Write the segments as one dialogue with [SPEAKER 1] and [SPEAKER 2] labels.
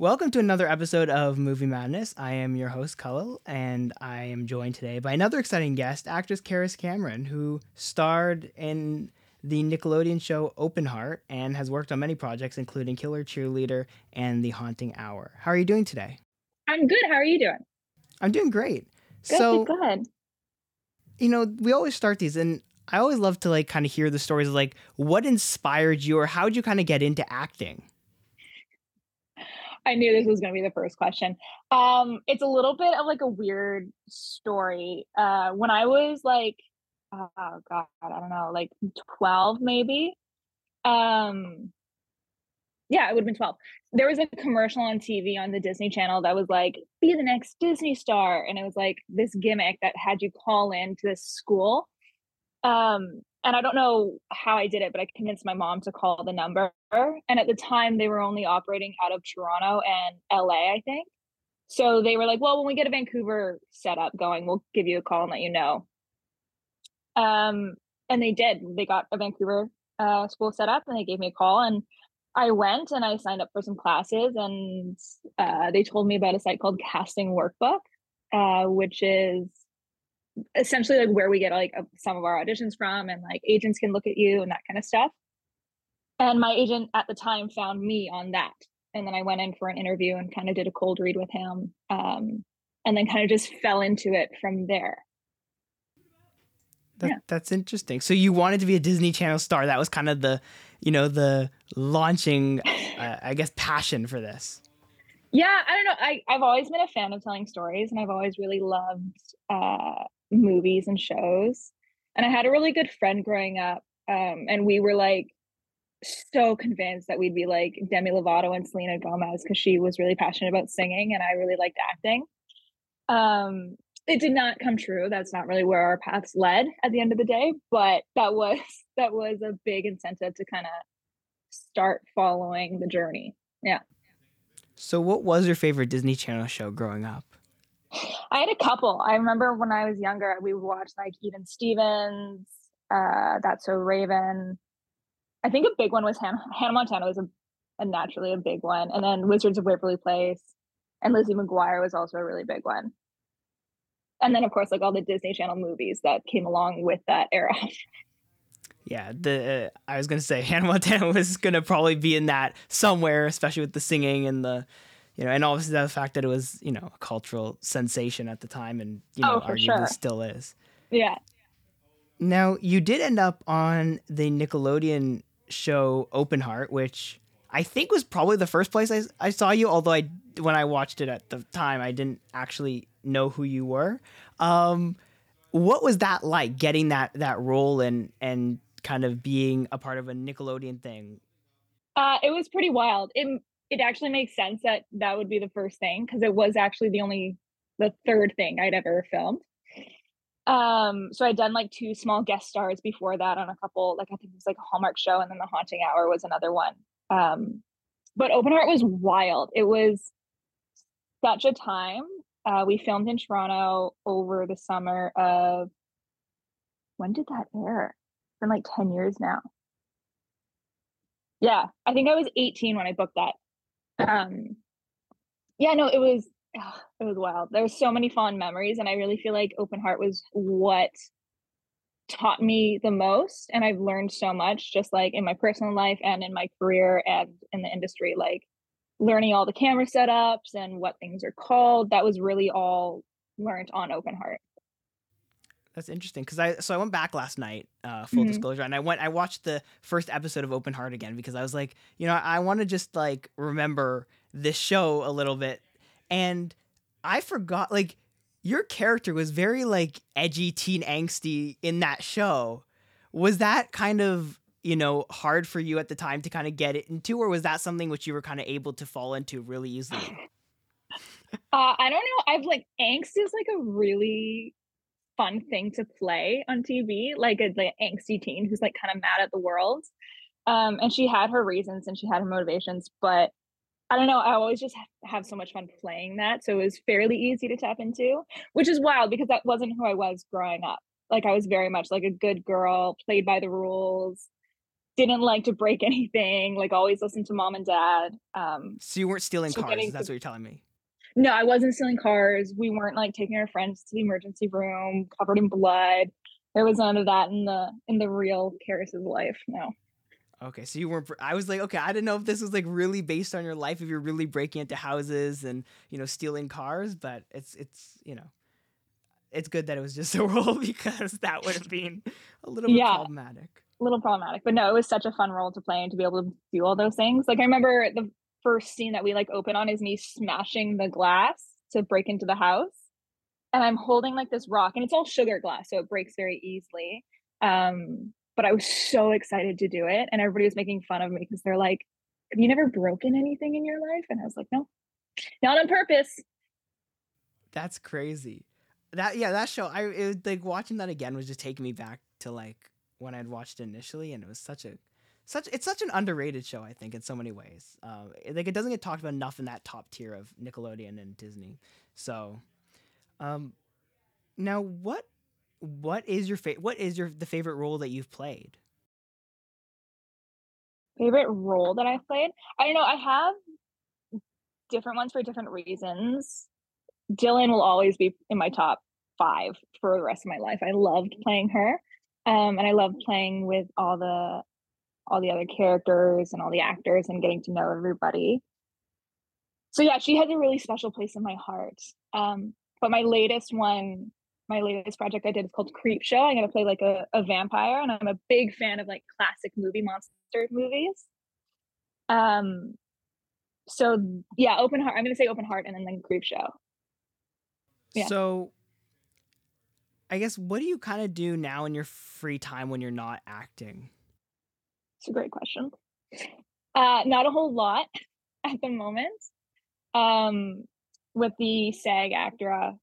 [SPEAKER 1] Welcome to another episode of Movie Madness. I am your host, Khalil, and I am joined today by another exciting guest, actress Karis Cameron, who starred in the Nickelodeon show Open Heart and has worked on many projects, including Killer Cheerleader and The Haunting Hour. How are you doing today?
[SPEAKER 2] I'm good. How are you doing?
[SPEAKER 1] I'm doing great.
[SPEAKER 2] Good,
[SPEAKER 1] so,
[SPEAKER 2] good.
[SPEAKER 1] you know, we always start these, and I always love to like kind of hear the stories of like what inspired you or how did you kind of get into acting?
[SPEAKER 2] I knew this was going to be the first question. Um, it's a little bit of like a weird story. Uh, when I was like, oh god, I don't know, like 12 maybe. Um, yeah, it would have been 12. There was a commercial on TV on the Disney Channel that was like, be the next Disney star. And it was like this gimmick that had you call in to this school. Um, and I don't know how I did it, but I convinced my mom to call the number. And at the time, they were only operating out of Toronto and LA, I think. So they were like, well, when we get a Vancouver setup going, we'll give you a call and let you know. Um, and they did. They got a Vancouver uh, school set up and they gave me a call. And I went and I signed up for some classes. And uh, they told me about a site called Casting Workbook, uh, which is essentially like where we get like some of our auditions from and like agents can look at you and that kind of stuff. And my agent at the time found me on that. And then i went in for an interview and kind of did a cold read with him um, and then kind of just fell into it from there.
[SPEAKER 1] That, yeah. that's interesting. So you wanted to be a disney channel star. That was kind of the you know the launching uh, i guess passion for this.
[SPEAKER 2] Yeah i don't know. I, i've always been a fan of telling stories and i've always really loved uh, movies and shows. And I had a really good friend growing up. Um, and we were like so convinced that we'd be like Demi Lovato and Selena Gomez because she was really passionate about singing and I really liked acting. Um, it did not come true. That's not really where our paths led at the end of the day, but that was that was a big incentive to kind of start following the journey. Yeah.
[SPEAKER 1] So what was your favorite Disney Channel show growing up?
[SPEAKER 2] I had a couple. I remember when I was younger, we would watch like Even Stevens, uh, That's So Raven. I think a big one was Han- Hannah Montana was a, a, naturally a big one, and then Wizards of Waverly Place, and Lizzie McGuire was also a really big one. And then of course like all the Disney Channel movies that came along with that era.
[SPEAKER 1] Yeah, the uh, I was gonna say Hannah Montana was gonna probably be in that somewhere, especially with the singing and the you know, and obviously the fact that it was, you know, a cultural sensation at the time and, you know, oh, arguably sure. still is.
[SPEAKER 2] Yeah.
[SPEAKER 1] Now, you did end up on the Nickelodeon show Open Heart, which I think was probably the first place I, I saw you, although I when I watched it at the time, I didn't actually know who you were. Um, what was that like getting that that role and and kind of being a part of a Nickelodeon thing?
[SPEAKER 2] Uh, it was pretty wild. It it actually makes sense that that would be the first thing because it was actually the only the third thing I'd ever filmed. Um, so I'd done like two small guest stars before that on a couple, like I think it was like a Hallmark show, and then the Haunting Hour was another one. Um, but Open Heart was wild. It was such a time. Uh, we filmed in Toronto over the summer of when did that air? It's been like 10 years now. Yeah, I think I was 18 when I booked that um yeah no it was it was wild. There's so many fond memories and i really feel like open heart was what taught me the most and i've learned so much just like in my personal life and in my career and in the industry like learning all the camera setups and what things are called that was really all learned on open heart
[SPEAKER 1] that's interesting because I so I went back last night, uh, full mm-hmm. disclosure, and I went I watched the first episode of Open Heart again because I was like, you know, I, I want to just like remember this show a little bit, and I forgot like your character was very like edgy teen angsty in that show. Was that kind of you know hard for you at the time to kind of get it into, or was that something which you were kind of able to fall into really easily?
[SPEAKER 2] Uh, I don't know. I've like angst is like a really fun thing to play on TV, like a like angsty teen who's like kind of mad at the world. Um, and she had her reasons and she had her motivations, but I don't know. I always just have so much fun playing that, so it was fairly easy to tap into, which is wild because that wasn't who I was growing up. Like I was very much like a good girl, played by the rules, didn't like to break anything, like always listened to mom and dad. Um,
[SPEAKER 1] so you weren't stealing so cars. That's to, what you're telling me.
[SPEAKER 2] No, I wasn't stealing cars. We weren't like taking our friends to the emergency room covered in blood. There was none of that in the in the real Karis's life. No.
[SPEAKER 1] Okay, so you weren't. I was like, okay, I didn't know if this was like really based on your life, if you're really breaking into houses and you know stealing cars, but it's it's you know, it's good that it was just a role because that would have been a little yeah, problematic.
[SPEAKER 2] A little problematic, but no, it was such a fun role to play and to be able to do all those things. Like I remember the first scene that we like open on is me smashing the glass to break into the house, and I'm holding like this rock, and it's all sugar glass, so it breaks very easily. Um, but I was so excited to do it. And everybody was making fun of me because they're like, Have you never broken anything in your life? And I was like, No, not on purpose.
[SPEAKER 1] That's crazy. That yeah, that show I it was like watching that again was just taking me back to like when I'd watched it initially and it was such a such it's such an underrated show I think in so many ways. Uh, like it doesn't get talked about enough in that top tier of Nickelodeon and Disney. So, um, now what what is your favorite? What is your the favorite role that you've played?
[SPEAKER 2] Favorite role that I've played? I don't know. I have different ones for different reasons. Dylan will always be in my top five for the rest of my life. I loved playing her, um, and I loved playing with all the all the other characters and all the actors and getting to know everybody. So yeah, she has a really special place in my heart. Um, but my latest one my latest project I did is called Creepshow. I'm gonna play like a, a vampire, and I'm a big fan of like classic movie monster movies. Um, so yeah, open heart. I'm gonna say open heart, and then then Creepshow.
[SPEAKER 1] Yeah. So, I guess what do you kind of do now in your free time when you're not acting?
[SPEAKER 2] It's a great question. Uh, not a whole lot at the moment. Um, with the SAG AFTRA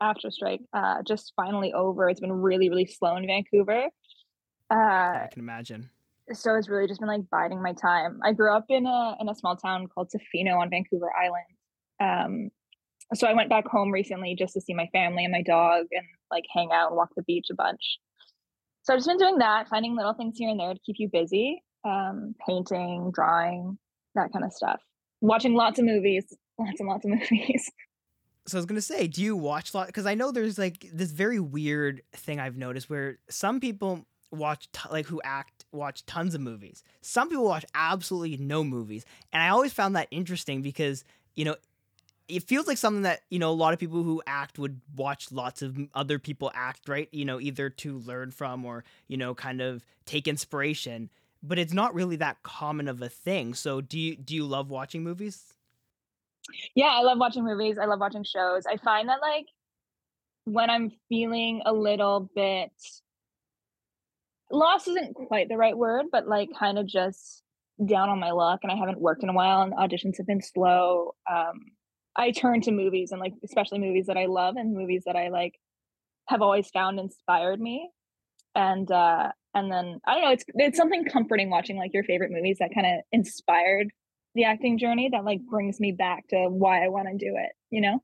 [SPEAKER 2] after strike uh, just finally over. It's been really, really slow in Vancouver.
[SPEAKER 1] Uh, I can imagine.
[SPEAKER 2] So it's really just been like biding my time. I grew up in a in a small town called Tofino on Vancouver Island. Um, so I went back home recently just to see my family and my dog and like hang out and walk the beach a bunch. So I've just been doing that, finding little things here and there to keep you busy, um, painting, drawing, that kind of stuff. Watching lots of movies, lots and lots of movies
[SPEAKER 1] so I was gonna say, do you watch a lot? Because I know there's like this very weird thing I've noticed where some people watch t- like who act watch tons of movies. Some people watch absolutely no movies, and I always found that interesting because you know it feels like something that you know a lot of people who act would watch lots of other people act, right? You know, either to learn from or you know kind of take inspiration. But it's not really that common of a thing. So do you do you love watching movies?
[SPEAKER 2] Yeah, I love watching movies. I love watching shows. I find that like when I'm feeling a little bit lost isn't quite the right word, but like kind of just down on my luck and I haven't worked in a while and auditions have been slow. Um, I turn to movies and like especially movies that I love and movies that I like have always found inspired me. And uh and then I don't know, it's it's something comforting watching like your favorite movies that kind of inspired the acting journey that like brings me back to why I want to do it, you know?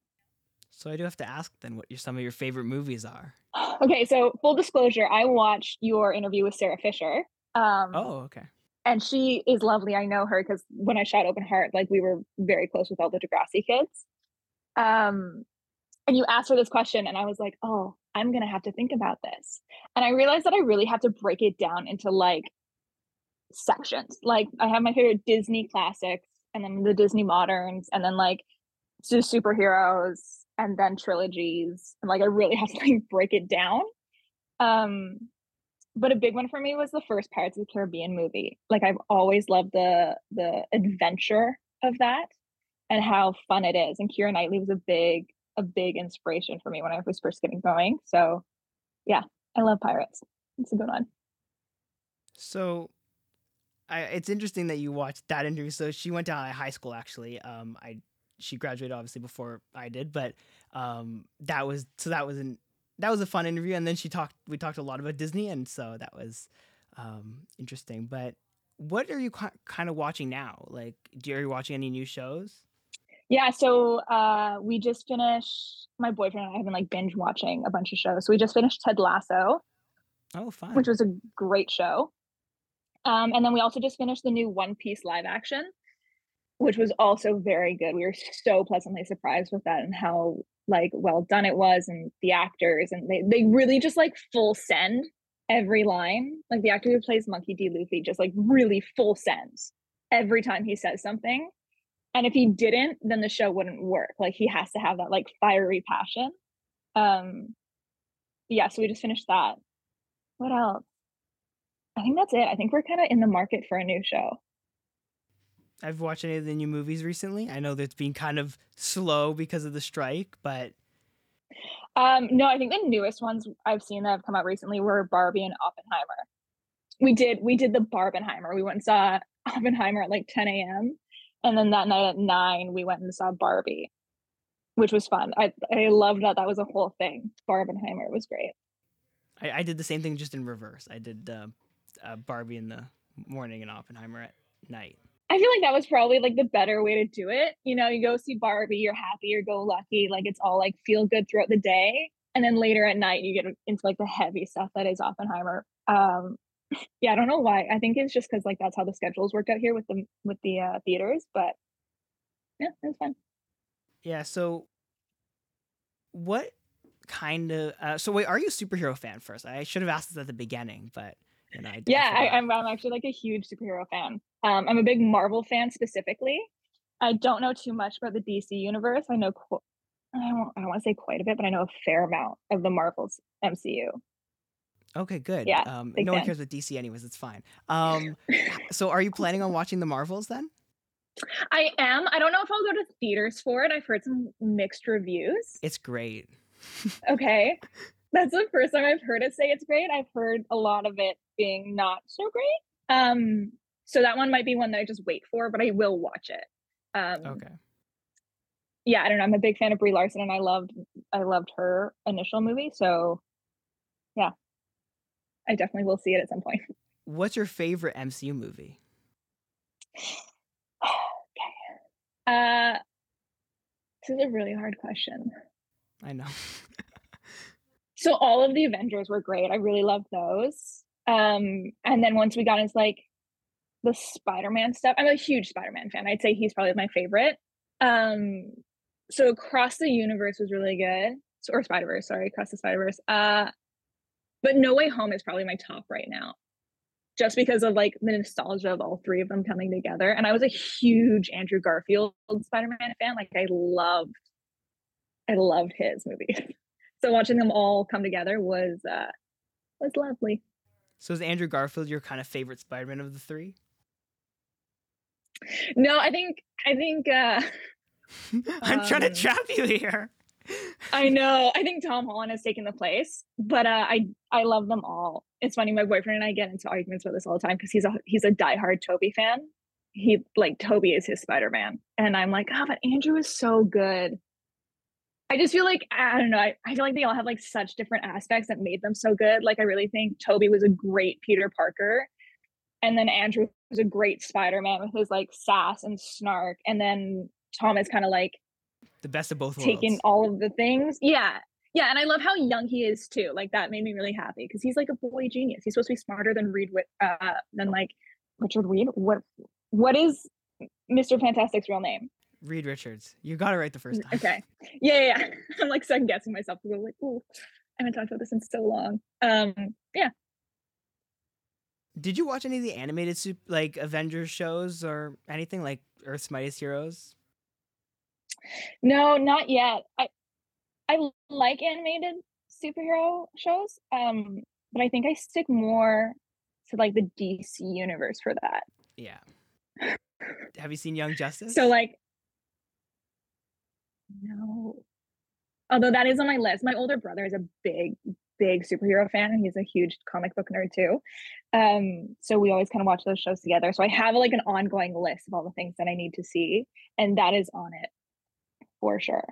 [SPEAKER 1] So I do have to ask then what your, some of your favorite movies are.
[SPEAKER 2] Okay, so full disclosure, I watched your interview with Sarah Fisher.
[SPEAKER 1] Um, oh, okay.
[SPEAKER 2] And she is lovely. I know her because when I shot Open Heart, like we were very close with all the Degrassi kids. Um, and you asked her this question, and I was like, oh, I'm gonna have to think about this. And I realized that I really have to break it down into like sections. Like I have my favorite Disney classics and then the Disney moderns and then like just superheroes and then trilogies. And like I really have to like break it down. Um but a big one for me was the first Pirates of the Caribbean movie. Like I've always loved the the adventure of that and how fun it is. And Keira Knightley was a big a big inspiration for me when I was first getting going. So yeah, I love pirates. It's a good one.
[SPEAKER 1] So I, it's interesting that you watched that interview. So she went to high school actually. Um, I she graduated obviously before I did, but um, that was so that was an that was a fun interview. And then she talked we talked a lot about Disney, and so that was um, interesting. But what are you kind of watching now? Like, do you, are you watching any new shows?
[SPEAKER 2] Yeah, so uh, we just finished. My boyfriend and I have been like binge watching a bunch of shows. So we just finished Ted Lasso.
[SPEAKER 1] Oh, fun!
[SPEAKER 2] Which was a great show. Um, and then we also just finished the new One Piece live action, which was also very good. We were so pleasantly surprised with that and how like well done it was and the actors and they they really just like full send every line. Like the actor who plays Monkey D. Luffy just like really full sends every time he says something. And if he didn't, then the show wouldn't work. Like he has to have that like fiery passion. Um yeah, so we just finished that. What else? I think that's it. I think we're kind of in the market for a new show.
[SPEAKER 1] I've watched any of the new movies recently. I know that's been kind of slow because of the strike, but
[SPEAKER 2] um, no, I think the newest ones I've seen that have come out recently were Barbie and Oppenheimer. We did we did the Barbenheimer. We went and saw Oppenheimer at like 10 a.m. And then that night at nine, we went and saw Barbie, which was fun. I I loved that. That was a whole thing. Barbenheimer was great.
[SPEAKER 1] I, I did the same thing just in reverse. I did uh, uh, Barbie in the morning and Oppenheimer at night.
[SPEAKER 2] I feel like that was probably like the better way to do it. You know, you go see Barbie, you're happy, you're go lucky, like it's all like feel good throughout the day. And then later at night, you get into like the heavy stuff that is Oppenheimer. Um, yeah, I don't know why. I think it's just because like that's how the schedules worked out here with the with the uh, theaters. But yeah, it was fun.
[SPEAKER 1] Yeah. So, what kind of? Uh, so wait, are you a superhero fan first? I should have asked this at the beginning, but you know, I,
[SPEAKER 2] yeah, I, I'm I'm actually like a huge superhero fan. Um, I'm a big Marvel fan specifically. I don't know too much about the DC universe. I know qu- I don't I don't want to say quite a bit, but I know a fair amount of the Marvel's MCU.
[SPEAKER 1] Okay, good.
[SPEAKER 2] Yeah,
[SPEAKER 1] Um, no one
[SPEAKER 2] fan.
[SPEAKER 1] cares about DC anyways. It's fine. Um, so are you planning on watching the Marvels then?
[SPEAKER 2] I am. I don't know if I'll go to theaters for it. I've heard some mixed reviews.
[SPEAKER 1] It's great.
[SPEAKER 2] Okay. That's the first time I've heard it say it's great. I've heard a lot of it being not so great. Um, so that one might be one that I just wait for, but I will watch it. Um,
[SPEAKER 1] Okay.
[SPEAKER 2] yeah, I don't know. I'm a big fan of Brie Larson, and I loved I loved her initial movie. So, yeah, I definitely will see it at some point.
[SPEAKER 1] What's your favorite MCU movie?
[SPEAKER 2] okay. Uh, this is a really hard question.
[SPEAKER 1] I know.
[SPEAKER 2] So all of the Avengers were great. I really loved those. Um, and then once we got into like the Spider-Man stuff, I'm a huge Spider-Man fan. I'd say he's probably my favorite. Um, so Across the Universe was really good. So, or Spider-Verse, sorry, Across the Spider-Verse. Uh, but No Way Home is probably my top right now. Just because of like the nostalgia of all three of them coming together. And I was a huge Andrew Garfield Spider-Man fan. Like I loved, I loved his movies. so watching them all come together was uh was lovely.
[SPEAKER 1] So is Andrew Garfield your kind of favorite Spider-Man of the three?
[SPEAKER 2] No, I think I think uh
[SPEAKER 1] I'm trying to
[SPEAKER 2] Um,
[SPEAKER 1] trap you here.
[SPEAKER 2] I know. I think Tom Holland has taken the place, but uh, I I love them all. It's funny. My boyfriend and I get into arguments about this all the time because he's a he's a diehard Tobey fan. He like Tobey is his Spider Man, and I'm like, oh, but Andrew is so good. I just feel like I don't know. I, I feel like they all have like such different aspects that made them so good. Like I really think Tobey was a great Peter Parker, and then Andrew was a great Spider Man with his like sass and snark, and then Tom is kind of like
[SPEAKER 1] The best of both worlds.
[SPEAKER 2] taking all of the things. Yeah. Yeah. And I love how young he is too. Like that made me really happy because he's like a boy genius. He's supposed to be smarter than Reed uh than like Richard Reed. What what is Mr. Fantastic's real name?
[SPEAKER 1] Reed Richards. You got it right the first time.
[SPEAKER 2] Okay. Yeah, yeah, yeah. I'm like second guessing myself because I'm like, oh, I haven't talked about this in so long. Um, yeah.
[SPEAKER 1] Did you watch any of the animated like Avengers shows or anything like Earth's Mightiest Heroes?
[SPEAKER 2] No, not yet. I I like animated superhero shows. Um, but I think I stick more to like the DC universe for that.
[SPEAKER 1] Yeah. Have you seen Young Justice?
[SPEAKER 2] So like no. Although that is on my list. My older brother is a big, big superhero fan and he's a huge comic book nerd too. Um, so we always kind of watch those shows together. So I have like an ongoing list of all the things that I need to see, and that is on it for sure.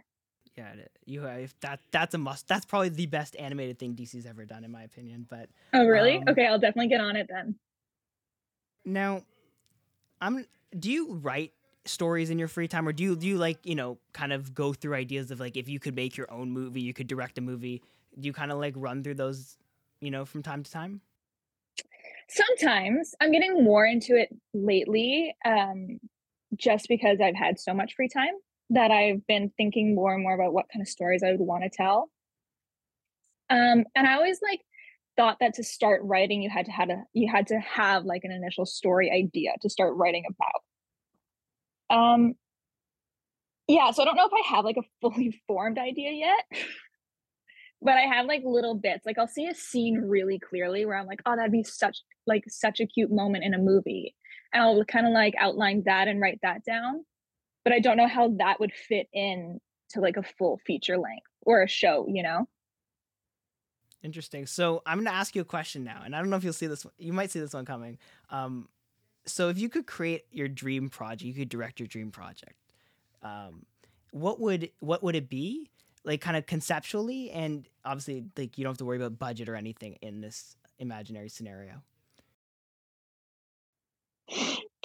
[SPEAKER 1] yeah, you have that. That's a must. That's probably the best animated thing DC's ever done, in my opinion. But
[SPEAKER 2] Oh really?
[SPEAKER 1] Um,
[SPEAKER 2] okay, I'll definitely get on it then.
[SPEAKER 1] now, I'm. Do you write stories in your free time, or do you do you like you know kind of go through ideas of like if you could make your own movie, you could direct a movie? Do you kind of like run through those, you know, from time to time?
[SPEAKER 2] Sometimes I'm getting more into it lately, um, just because I've had so much free time that I've been thinking more and more about what kind of stories I would want to tell. Um, and I always like thought that to start writing you had to have a you had to have like an initial story idea to start writing about. Um yeah, so I don't know if I have like a fully formed idea yet. But I have like little bits. Like I'll see a scene really clearly where I'm like, oh, that'd be such like such a cute moment in a movie. And I'll kind of like outline that and write that down. But I don't know how that would fit in to like a full feature length or a show, you know?
[SPEAKER 1] Interesting. So I'm to ask you a question now, and I don't know if you'll see this. One. You might see this one coming. Um, so if you could create your dream project, you could direct your dream project. Um, what would what would it be? Like kind of conceptually, and obviously, like you don't have to worry about budget or anything in this imaginary scenario.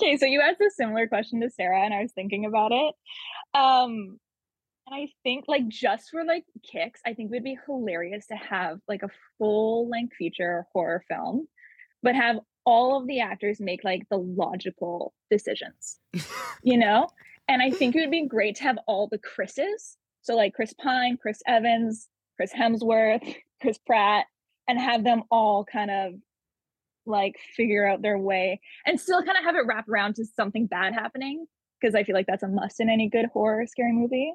[SPEAKER 2] Okay, so you asked a similar question to Sarah, and I was thinking about it. Um, and I think like just for like kicks, I think it would be hilarious to have like a full length feature horror film, but have all of the actors make like the logical decisions, you know? And I think it would be great to have all the Chris's. So like Chris Pine, Chris Evans, Chris Hemsworth, Chris Pratt, and have them all kind of like figure out their way and still kind of have it wrap around to something bad happening because I feel like that's a must in any good horror scary movie.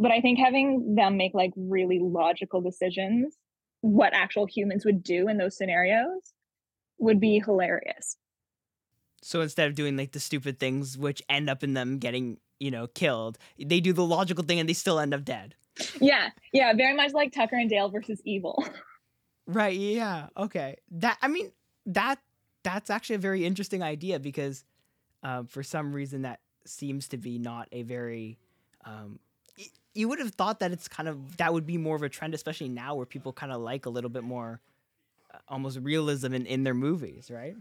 [SPEAKER 2] But i think having them make like really logical decisions what actual humans would do in those scenarios would be hilarious.
[SPEAKER 1] So instead of doing like the stupid things which end up in them getting you know killed they do the logical thing and they still end up dead.
[SPEAKER 2] Yeah yeah very much like tucker and dale versus evil.
[SPEAKER 1] Right yeah okay. That i mean that that's actually a very interesting idea because uh, for some reason that seems to be not a very um, you would have thought that it's kind of that would be more of a trend, especially now where people kind of like a little bit more uh, almost realism in, in their movies, right?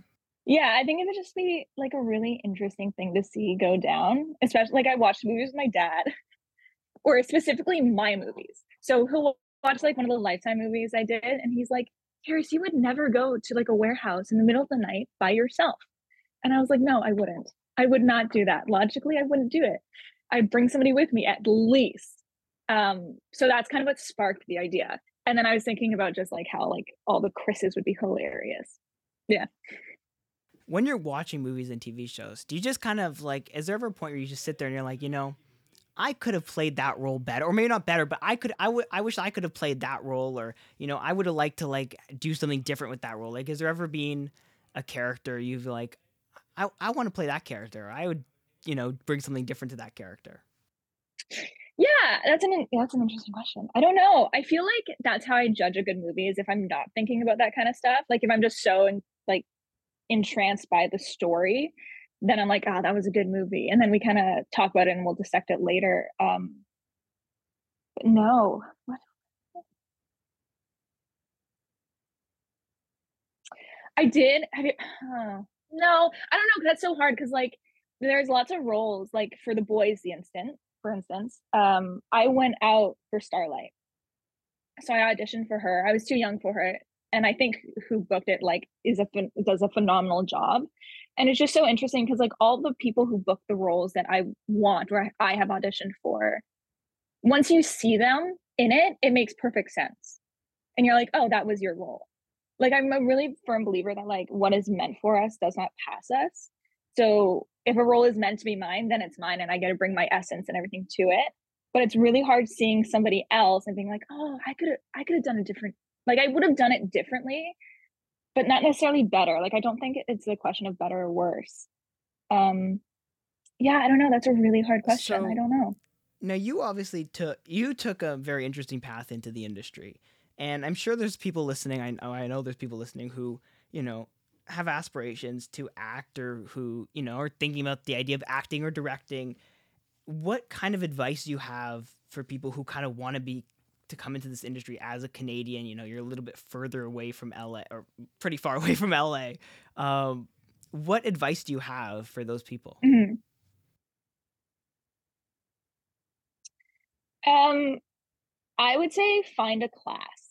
[SPEAKER 2] Yeah, I think it would just be like a really interesting thing to see go down. Especially like I watched movies with my dad, or specifically my movies. So he'll watch like one of the Lifetime movies I did, and he's like, "Karis, you would never go to like a warehouse in the middle of the night by yourself." And I was like, "No, I wouldn't. I would not do that. Logically, I wouldn't do it. I'd bring somebody with me at least." Um, so that's kind of what sparked the idea. And then I was thinking about just like how like all the Chris's would be hilarious. Yeah.
[SPEAKER 1] When you're watching movies and TV shows, do you just kind of like is there ever a point where you just sit there and you're like, you know, I could have played that role better, or maybe not better, but I could. I would. I wish I could have played that role, or you know, I would have liked to like do something different with that role. Like, has there ever been a character you've like, I I want to play that character. I would, you know, bring something different to that character.
[SPEAKER 2] Yeah, that's an that's an interesting question. I don't know. I feel like that's how I judge a good movie is if I'm not thinking about that kind of stuff. Like if I'm just so entranced by the story, then I'm like, oh, that was a good movie. And then we kind of talk about it and we'll dissect it later. Um but no. What? I did. Have you, no, I don't know. That's so hard because like there's lots of roles. Like for the boys, the instant for instance, um, I went out for Starlight. So I auditioned for her. I was too young for her. And I think who booked it like is a does a phenomenal job. And it's just so interesting because like all the people who book the roles that I want or I have auditioned for, once you see them in it, it makes perfect sense. And you're like, oh, that was your role. Like I'm a really firm believer that like what is meant for us does not pass us. So if a role is meant to be mine, then it's mine and I get to bring my essence and everything to it. But it's really hard seeing somebody else and being like, oh, I could have I could have done a different like I would have done it differently, but not necessarily better. Like I don't think it's a question of better or worse. Um yeah, I don't know. That's a really hard question. So, I don't know.
[SPEAKER 1] Now you obviously took you took a very interesting path into the industry. And I'm sure there's people listening. I know I know there's people listening who, you know, have aspirations to act or who, you know, are thinking about the idea of acting or directing, what kind of advice do you have for people who kind of want to be to come into this industry as a Canadian? You know, you're a little bit further away from LA or pretty far away from LA. Um, what advice do you have for those people?
[SPEAKER 2] Mm-hmm. Um, I would say find a class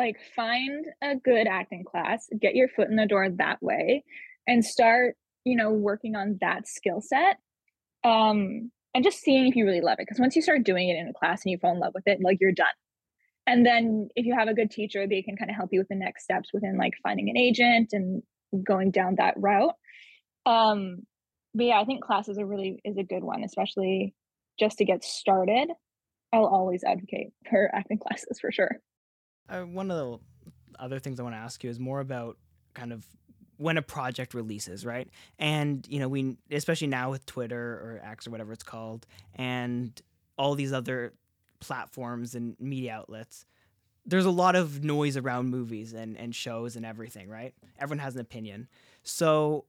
[SPEAKER 2] like find a good acting class, get your foot in the door that way and start, you know, working on that skill set. Um and just seeing if you really love it because once you start doing it in a class and you fall in love with it, like you're done. And then if you have a good teacher, they can kind of help you with the next steps within like finding an agent and going down that route. Um but yeah, I think classes are really is a good one, especially just to get started. I'll always advocate for acting classes for sure.
[SPEAKER 1] Uh, one of the other things I want to ask you is more about kind of when a project releases, right? And you know, we especially now with Twitter or X or whatever it's called, and all these other platforms and media outlets. There's a lot of noise around movies and, and shows and everything, right? Everyone has an opinion. So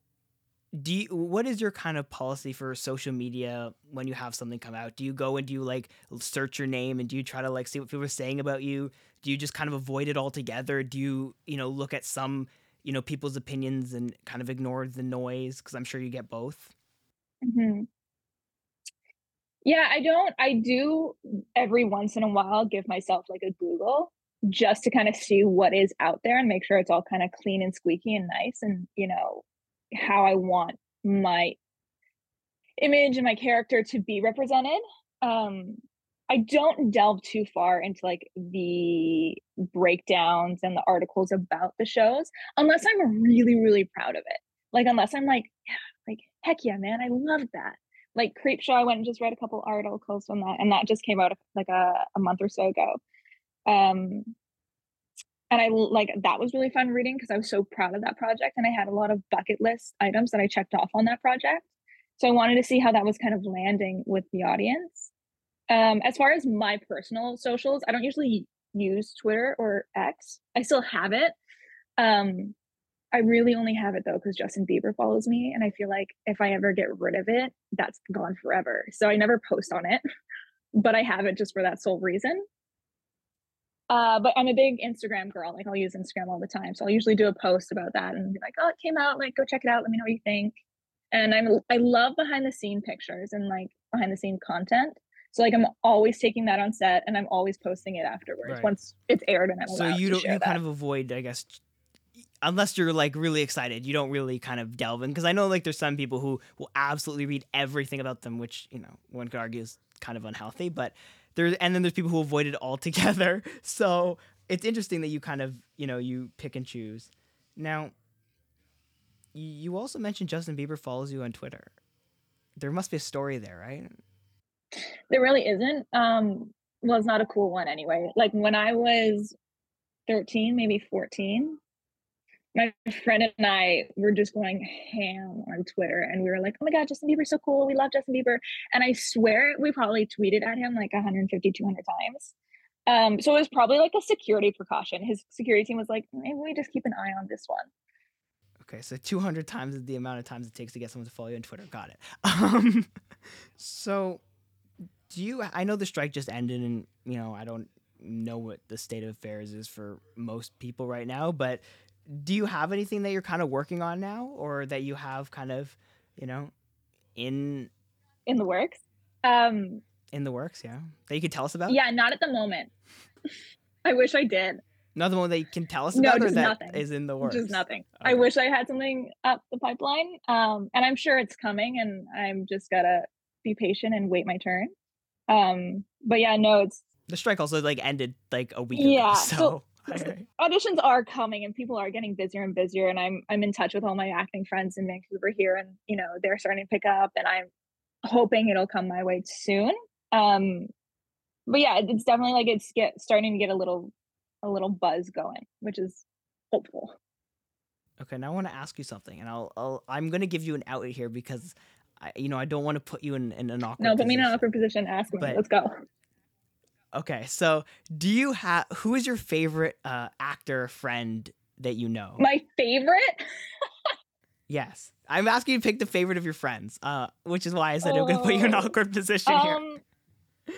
[SPEAKER 1] do you, what is your kind of policy for social media when you have something come out? Do you go and do you like search your name and do you try to like see what people are saying about you? Do you just kind of avoid it altogether? Do you, you know, look at some, you know, people's opinions and kind of ignore the noise? Because I'm sure you get both.
[SPEAKER 2] Mm-hmm. Yeah, I don't. I do every once in a while give myself like a Google just to kind of see what is out there and make sure it's all kind of clean and squeaky and nice and, you know, how I want my image and my character to be represented. Um, I don't delve too far into like the breakdowns and the articles about the shows unless I'm really, really proud of it. Like unless I'm like, yeah, like heck yeah, man, I love that. Like Creepshow, I went and just read a couple articles from that, and that just came out like a, a month or so ago. Um, and I like that was really fun reading because I was so proud of that project and I had a lot of bucket list items that I checked off on that project. So I wanted to see how that was kind of landing with the audience. Um, as far as my personal socials, I don't usually use Twitter or X. I still have it. Um, I really only have it though because Justin Bieber follows me, and I feel like if I ever get rid of it, that's gone forever. So I never post on it, but I have it just for that sole reason. Uh, but I'm a big Instagram girl. Like I'll use Instagram all the time. So I'll usually do a post about that and be like, "Oh, it came out. Like, go check it out. Let me know what you think." And I'm I love behind the scene pictures and like behind the scene content. So like I'm always taking that on set and I'm always posting it afterwards right. once it's aired and I'm
[SPEAKER 1] so you don't you that. kind of avoid I guess unless you're like really excited you don't really kind of delve in because I know like there's some people who will absolutely read everything about them which you know one could argue is kind of unhealthy but there and then there's people who avoid it altogether. So it's interesting that you kind of you know you pick and choose. Now, you also mentioned Justin Bieber follows you on Twitter. There must be a story there, right?
[SPEAKER 2] There really isn't. Um, well, it's not a cool one anyway. Like when I was 13, maybe 14, my friend and I were just going ham on Twitter and we were like, oh my God, Justin Bieber's so cool. We love Justin Bieber. And I swear we probably tweeted at him like 150, 200 times. Um, so it was probably like a security precaution. His security team was like, maybe we just keep an eye on this one.
[SPEAKER 1] Okay, so 200 times is the amount of times it takes to get someone to follow you on Twitter. Got it. Um, so do you, I know the strike just ended and, you know, I don't know what the state of affairs is for most people right now, but do you have anything that you're kind of working on now or that you have kind of you know in
[SPEAKER 2] in the works um
[SPEAKER 1] in the works yeah that you could tell us about
[SPEAKER 2] yeah not at the moment i wish i did
[SPEAKER 1] Another one that you can tell us no, about or that nothing. is in the works?
[SPEAKER 2] Just nothing. Okay. I wish I had something up the pipeline. Um, and I'm sure it's coming and I'm just gotta be patient and wait my turn. Um, but yeah, no, it's
[SPEAKER 1] the strike also like ended like a week yeah, ago. So, so
[SPEAKER 2] auditions are coming and people are getting busier and busier and i'm i'm in touch with all my acting friends in vancouver here and you know they're starting to pick up and i'm hoping it'll come my way soon um but yeah it's definitely like it's get starting to get a little a little buzz going which is hopeful
[SPEAKER 1] okay now i want to ask you something and i'll, I'll i'm going to give you an out here because I, you know i don't want to put you in, in an awkward
[SPEAKER 2] no
[SPEAKER 1] put
[SPEAKER 2] me in an awkward position ask me but, let's go
[SPEAKER 1] Okay, so do you have who is your favorite uh, actor friend that you know?
[SPEAKER 2] My favorite?
[SPEAKER 1] yes, I'm asking you to pick the favorite of your friends, uh, which is why I said oh, I'm going to put you in an oh, awkward position um,
[SPEAKER 2] here.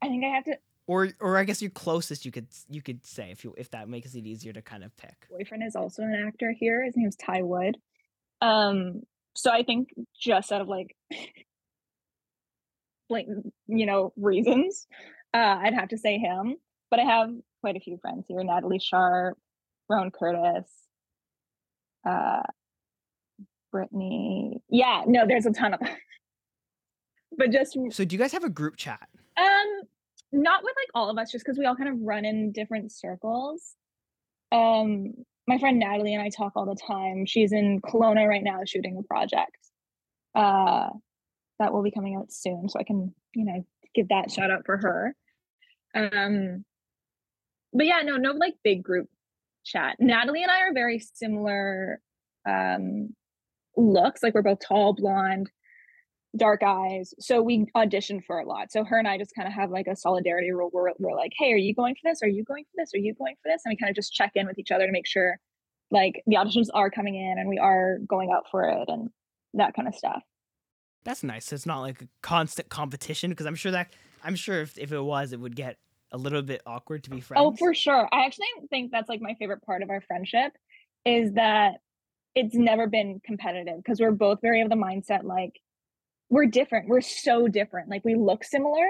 [SPEAKER 2] I think I have to.
[SPEAKER 1] Or, or I guess your closest you could you could say if you if that makes it easier to kind of pick.
[SPEAKER 2] Boyfriend is also an actor here. His name's Ty Wood. Um, so I think just out of like blatant, you know, reasons, uh, I'd have to say him. But I have quite a few friends here. Natalie Sharp, Roan Curtis, uh, Brittany. Yeah, no, there's a ton of them. but just
[SPEAKER 1] So do you guys have a group chat?
[SPEAKER 2] um not with like all of us, just because we all kind of run in different circles. Um my friend Natalie and I talk all the time. She's in Kelowna right now shooting a project. Uh that will be coming out soon. So I can, you know, give that shout out for her. Um but yeah, no, no like big group chat. Natalie and I are very similar um looks. Like we're both tall, blonde, dark eyes. So we auditioned for a lot. So her and I just kind of have like a solidarity rule where we're like, hey, are you going for this? Are you going for this? Are you going for this? And we kind of just check in with each other to make sure like the auditions are coming in and we are going out for it and that kind of stuff.
[SPEAKER 1] That's nice. It's not like a constant competition because I'm sure that I'm sure if, if it was, it would get a little bit awkward to be oh, friends.
[SPEAKER 2] Oh, for sure. I actually think that's like my favorite part of our friendship is that it's never been competitive because we're both very of the mindset like we're different. We're so different. Like we look similar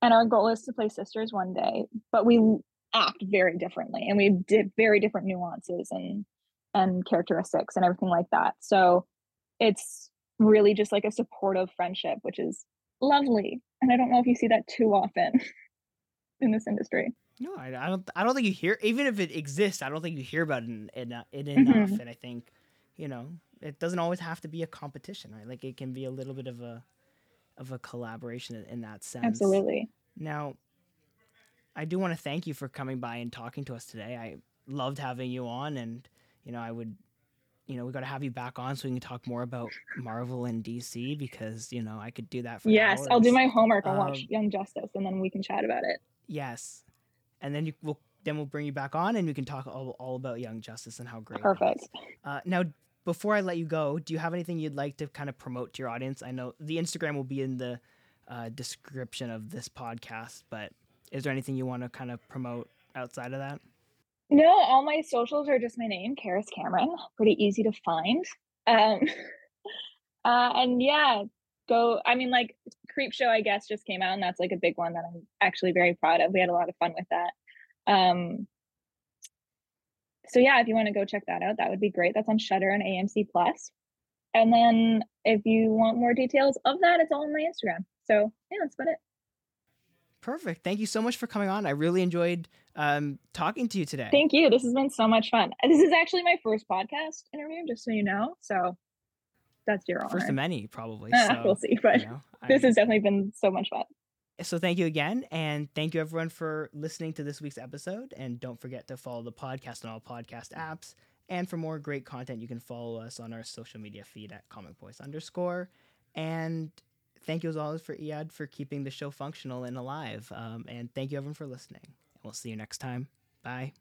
[SPEAKER 2] and our goal is to play sisters one day, but we act very differently and we did very different nuances and and characteristics and everything like that. So it's really just like a supportive friendship, which is lovely. And I don't know if you see that too often in this industry.
[SPEAKER 1] No, I, I don't. I don't think you hear. Even if it exists, I don't think you hear about it, in, in, it enough.
[SPEAKER 2] Mhm.
[SPEAKER 1] And I think, you know, it doesn't always have to be a competition, right? Like it can be a little bit of a, of a collaboration in, that sense.
[SPEAKER 2] Absolutely.
[SPEAKER 1] Now, I do want to thank you for coming by and talking to us today. I loved having you on, and you know, I would, you know, we got to have you back on so we can talk more about Marvel and DC because you know I could do that for
[SPEAKER 2] Yes, I'll do my homework. I'll watch
[SPEAKER 1] Um,
[SPEAKER 2] Young Justice and then we can chat about it.
[SPEAKER 1] Yes, and then you will then we'll bring you back on and we can talk all, all about Young Justice and how great.
[SPEAKER 2] Perfect.
[SPEAKER 1] is. Uh, now, before I let you go, do you have anything you'd like to kind of promote to your audience? I know the Instagram will be in the uh, description of this podcast, but is there anything you want to kind of promote outside of that?
[SPEAKER 2] No, all my socials are just my name, Karis Cameron. Pretty easy to find. Um, uh, and yeah, go. I mean, like Creepshow, I guess, just came out, and that's like a big one that I'm actually very proud of. We had a lot of fun with that. Um, so yeah, if you want to go check that out, that would be great. That's on Shudder and AMC Plus. And then if you want more details of that, it's all on my Instagram. So yeah, that's about it.
[SPEAKER 1] Perfect. Thank you so much for coming on. I really enjoyed um, talking to you today.
[SPEAKER 2] Thank you. This has been so much fun. This is actually my first podcast interview, just so you know. So that's your honor.
[SPEAKER 1] First of many, probably.
[SPEAKER 2] Uh,
[SPEAKER 1] so,
[SPEAKER 2] we'll see, but
[SPEAKER 1] you know,
[SPEAKER 2] this has definitely been so much fun.
[SPEAKER 1] So thank you again and thank you everyone for listening to this week's episode and don't forget to follow the podcast on all podcast apps and for more great content you can follow us on our social media feed at comic boys underscore. And thank you as always for Eyad for keeping the show functional and alive. Um, and thank you everyone for listening. We'll see you next time. Bye